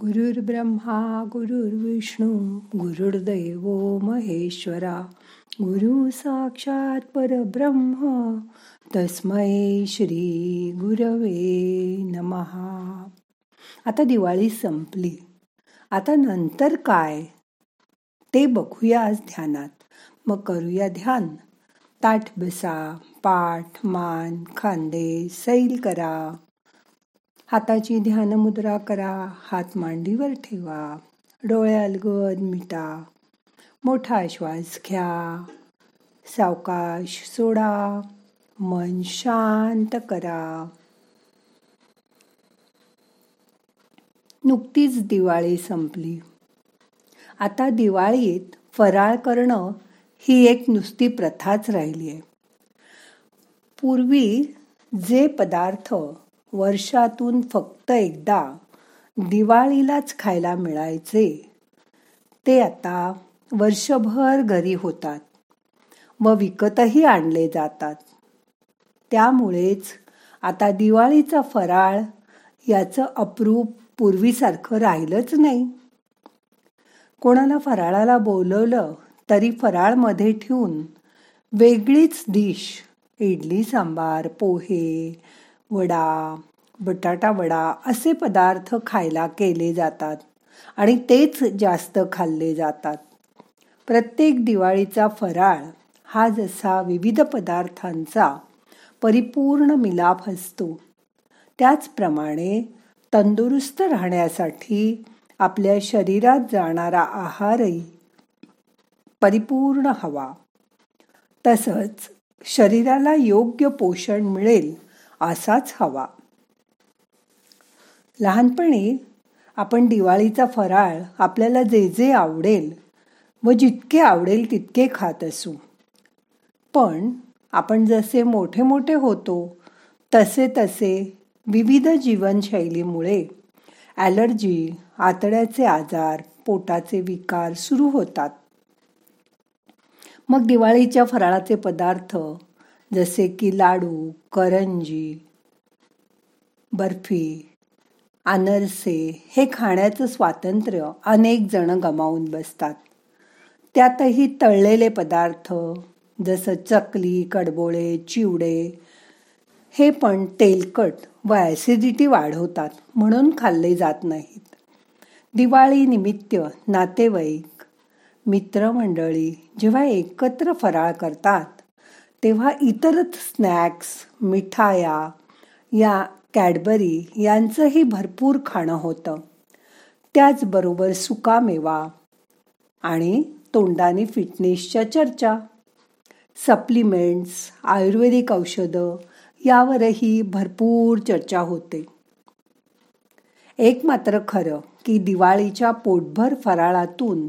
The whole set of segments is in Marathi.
गुरुर्ब्रह्मा गुरुर्विष्णू गुरुर्दैव महेश्वरा. गुरु साक्षात परब्रह्म तस्मै श्री गुरवे नमहा आता दिवाळी संपली. आता नंतर काय? ते बघूया आज ध्यानात. मग करूया ध्यान. ताठ बसा पाठ मान खांदे सैल करा. हाताची ध्यान मुद्रा करा हात मांडीवर ठेवा. डोळे अलगद मिटा. मोठा श्वास घ्या. सावकाश सोडा. मन शांत करा. नुकतीच दिवाळी संपली. आता दिवाळीत फराळ करणं ही एक नुसती प्रथाच राहिली आहे पूर्वी जे पदार्थ वर्षातून फक्त एकदा दिवाळीलाच खायला मिळायचे. ते आता वर्षभर घरी होतात व विकतही आणले जातात. त्यामुळेच आता दिवाळीचा फराळ याचं अप्रूप पूर्वीसारखं राहिलंच नाही. कोणाला फराळाला बोलवलं तरी फराळमध्ये ठेवून वेगळीच डिश इडली सांबार पोहे वडा बटाटा वडा असे पदार्थ खायला केले जातात आणि तेच जास्त खाल्ले जातात. प्रत्येक दिवाळीचा फराळ हा जसा विविध पदार्थांचा परिपूर्ण मिलाप असतो त्याचप्रमाणे तंदुरुस्त राहण्यासाठी आपल्या शरीरात जाणारा आहारही परिपूर्ण हवा. तसंच शरीराला योग्य पोषण मिळेल असाच हवा. लहानपणी आपण दिवाळीचा फराळ आपल्याला जे जे आवडेल व जितके आवडेल तितके खात असू. पण आपण जसे मोठे मोठे होतो तसे तसे विविध जीवनशैलीमुळे ॲलर्जी आतड्याचे आजार पोटाचे विकार सुरू होतात. मग दिवाळीच्या फराळाचे पदार्थ जसे की लाडू करंजी बर्फी अनरसे हे खाण्याचं स्वातंत्र्य अनेक जण गमावून बसतात. त्यातही तळलेले पदार्थ जसं चकली कडबोळे चिवडे हे पण तेलकट व ॲसिडिटी वाढवतात म्हणून खाल्ले जात नाहीत. दिवाळी निमित्त नातेवाईक मित्रमंडळी जेव्हा एकत्र फराळ करतात तेव्हा इतरच स्नॅक्स मिठाया या कॅडबरी यांचंही भरपूर खाणं होतं. त्याचबरोबर सुकामेवा आणि तोंडाने फिटनेसच्या चर्चा. सप्लिमेंट्स आयुर्वेदिक औषधं यावरही भरपूर चर्चा होते. एक मात्र खरं की दिवाळीच्या पोटभर फराळातून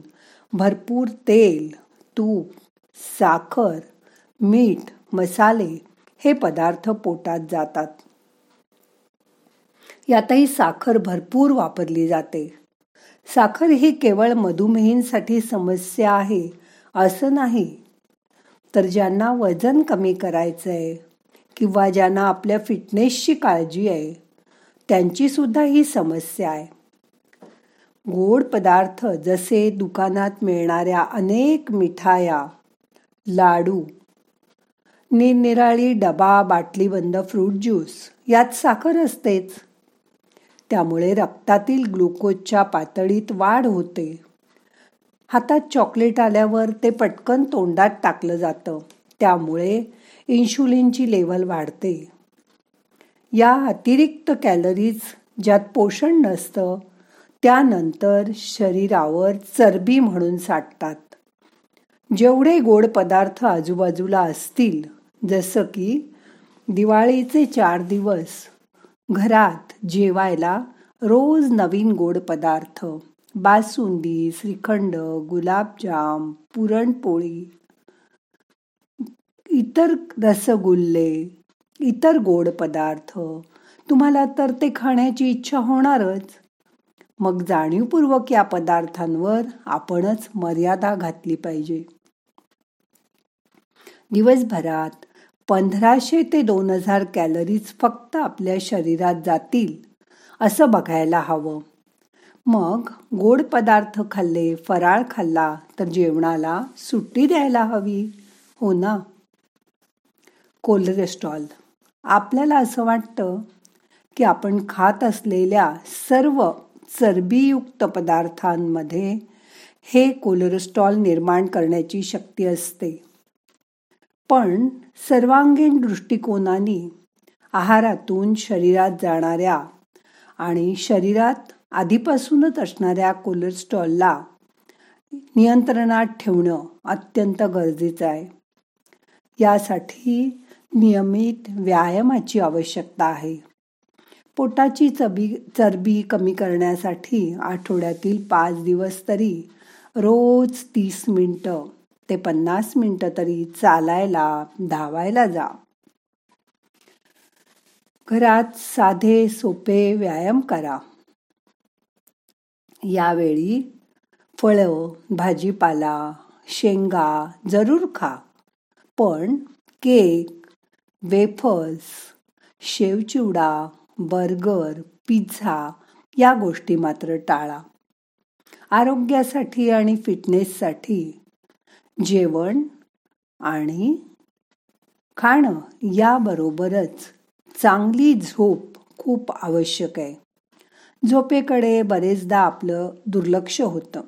भरपूर तेल तूप साखर मीठ मसाले हे पदार्थ पोटात जातात. यातही साखर भरपूर वापरली जाते. साखर ही केवळ मधुमेहींसाठी समस्या आहे असं नाही. तर ज्यांना वजन कमी करायचं आहे किंवा ज्यांना आपल्या फिटनेसची काळजी आहे त्यांची सुद्धा ही समस्या आहे. गोड पदार्थ जसे दुकानात मिळणाऱ्या अनेक मिठाया लाडू निरनिराळी डबा बाटली बंद फ्रूट ज्यूस यात साखर असतेच. त्यामुळे रक्तातील ग्लुकोजच्या पातळीत वाढ होते. हातात चॉकलेट आल्यावर ते पटकन तोंडात टाकलं जातं. त्यामुळे इन्शुलिनची लेवल वाढते. या अतिरिक्त कॅलरीज ज्यात पोषण नसतं त्यानंतर शरीरावर चरबी म्हणून साठतात. जेवढे गोड पदार्थ आजूबाजूला असतील जसं की दिवाळीचे चार दिवस घरात जेवायला रोज नवीन गोड पदार्थ बासुंदी श्रीखंड गुलाबजाम पुरणपोळी इतर रसगुल्ले इतर गोड पदार्थ. तुम्हाला तर ते खाण्याची इच्छा होणारच. मग जाणीवपूर्वक या पदार्थांवर आपणच मर्यादा घातली पाहिजे. दिवसभरात पंधराशे ते दोन हजार कॅलरीज फक्त आपल्या शरीरात जातील असं बघायला हवं. मग गोड पदार्थ खाल्ले फराळ खाल्ला तर जेवणाला सुट्टी द्यायला हवी हो ना? कोलेस्ट्रॉल आपल्याला असं वाटतं की आपण खात असलेल्या सर्व चरबीयुक्त पदार्थांमध्ये हे कोलेस्ट्रॉल निर्माण करण्याची शक्ती असते. पण सर्वांगीण दृष्टिकोनाने आहारातून शरीरात जाणाऱ्या आणि शरीरात आधीपासूनच असणाऱ्या कोलेस्ट्रॉलला नियंत्रणात ठेवणं अत्यंत गरजेचं आहे. यासाठी नियमित व्यायामाची आवश्यकता आहे. पोटाची चबी चरबी कमी करण्यासाठी आठवड्यातील पाच दिवस तरी रोज तीस मिनटं ते पन्नास मिनटं तरी चालायला धावायला जा. घरात साधे सोपे व्यायाम करा. यावेळी फळं भाजीपाला शेंगा जरूर खा. पण केक वेफर्स शेवचिवडा बर्गर पिझ्झा या गोष्टी मात्र टाळा. आरोग्यासाठी आणि फिटनेससाठी जेवण आणि खाणं याबरोबरच चांगली झोप खूप आवश्यक आहे. झोपेकडे बरेचदा आपलं दुर्लक्ष होतं.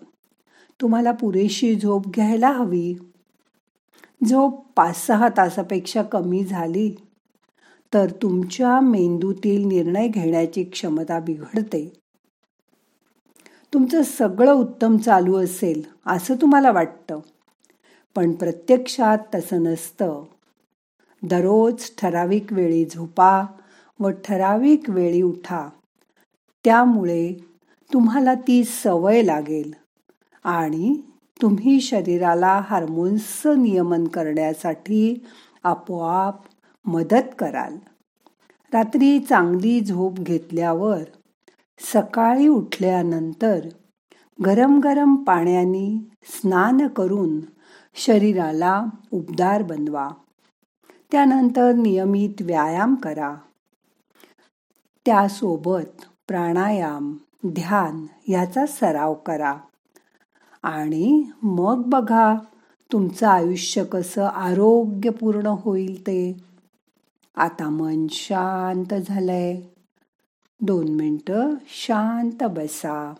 तुम्हाला पुरेशी झोप घ्यायला हवी. झोप पाच सहा तासापेक्षा कमी झाली तर तुमच्या मेंदूतील निर्णय घेण्याची क्षमता बिघडते. तुमचं सगळं उत्तम चालू असेल असं तुम्हाला वाटतं. पण प्रत्यक्षात तसं नसतं. दररोज ठराविक वेळी झोपा व ठराविक वेळी उठा. त्यामुळे तुम्हाला ती सवय लागेल आणि तुम्ही शरीराला हार्मोन्सचं नियमन करण्यासाठी आपोआप मदत कराल. रात्री चांगली झोप घेतल्यावर सकाळी उठल्यानंतर गरम गरम पाण्याने स्नान करून शरीराला उबदार बनवा. त्यानंतर नियमित व्यायाम करा. त्यासोबत प्राणायाम ध्यान याचा सराव करा. आणि मग बघा तुमचं आयुष्य कसं आरोग्यपूर्ण होईल ते. आता मन शांत झालंय. दोन मिनटं शांत बसा.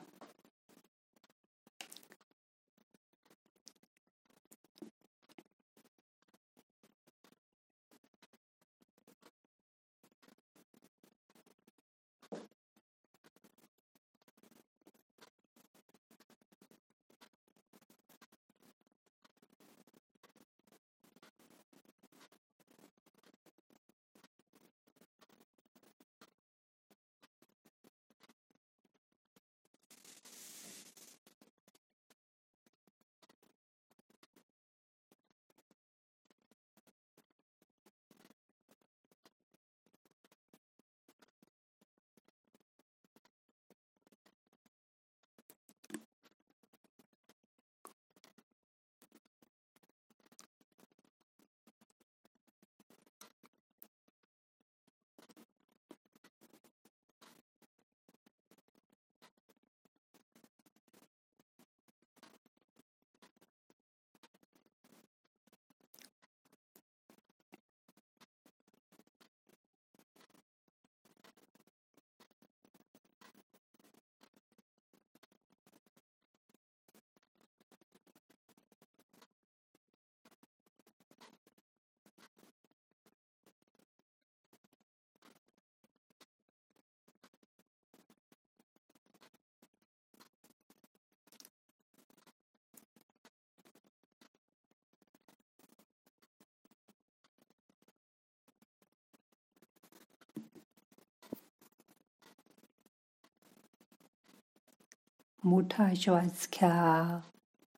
मोठा श्वास घ्या.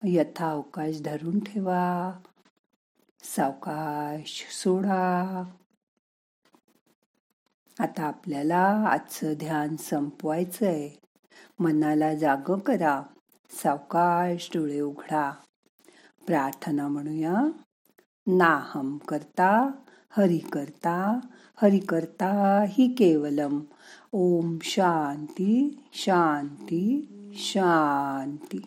यथा अवकाश धरून ठेवा. सावकाश सोडा. आता आपल्याला आजचं ध्यान संपवायचंय. मनाला जाग करा. सावकाश डोळे उघडा. प्रार्थना म्हणूया. नाहम करता हरि करता हरि करता हि केवलम. ओम शांती शांती. शांती.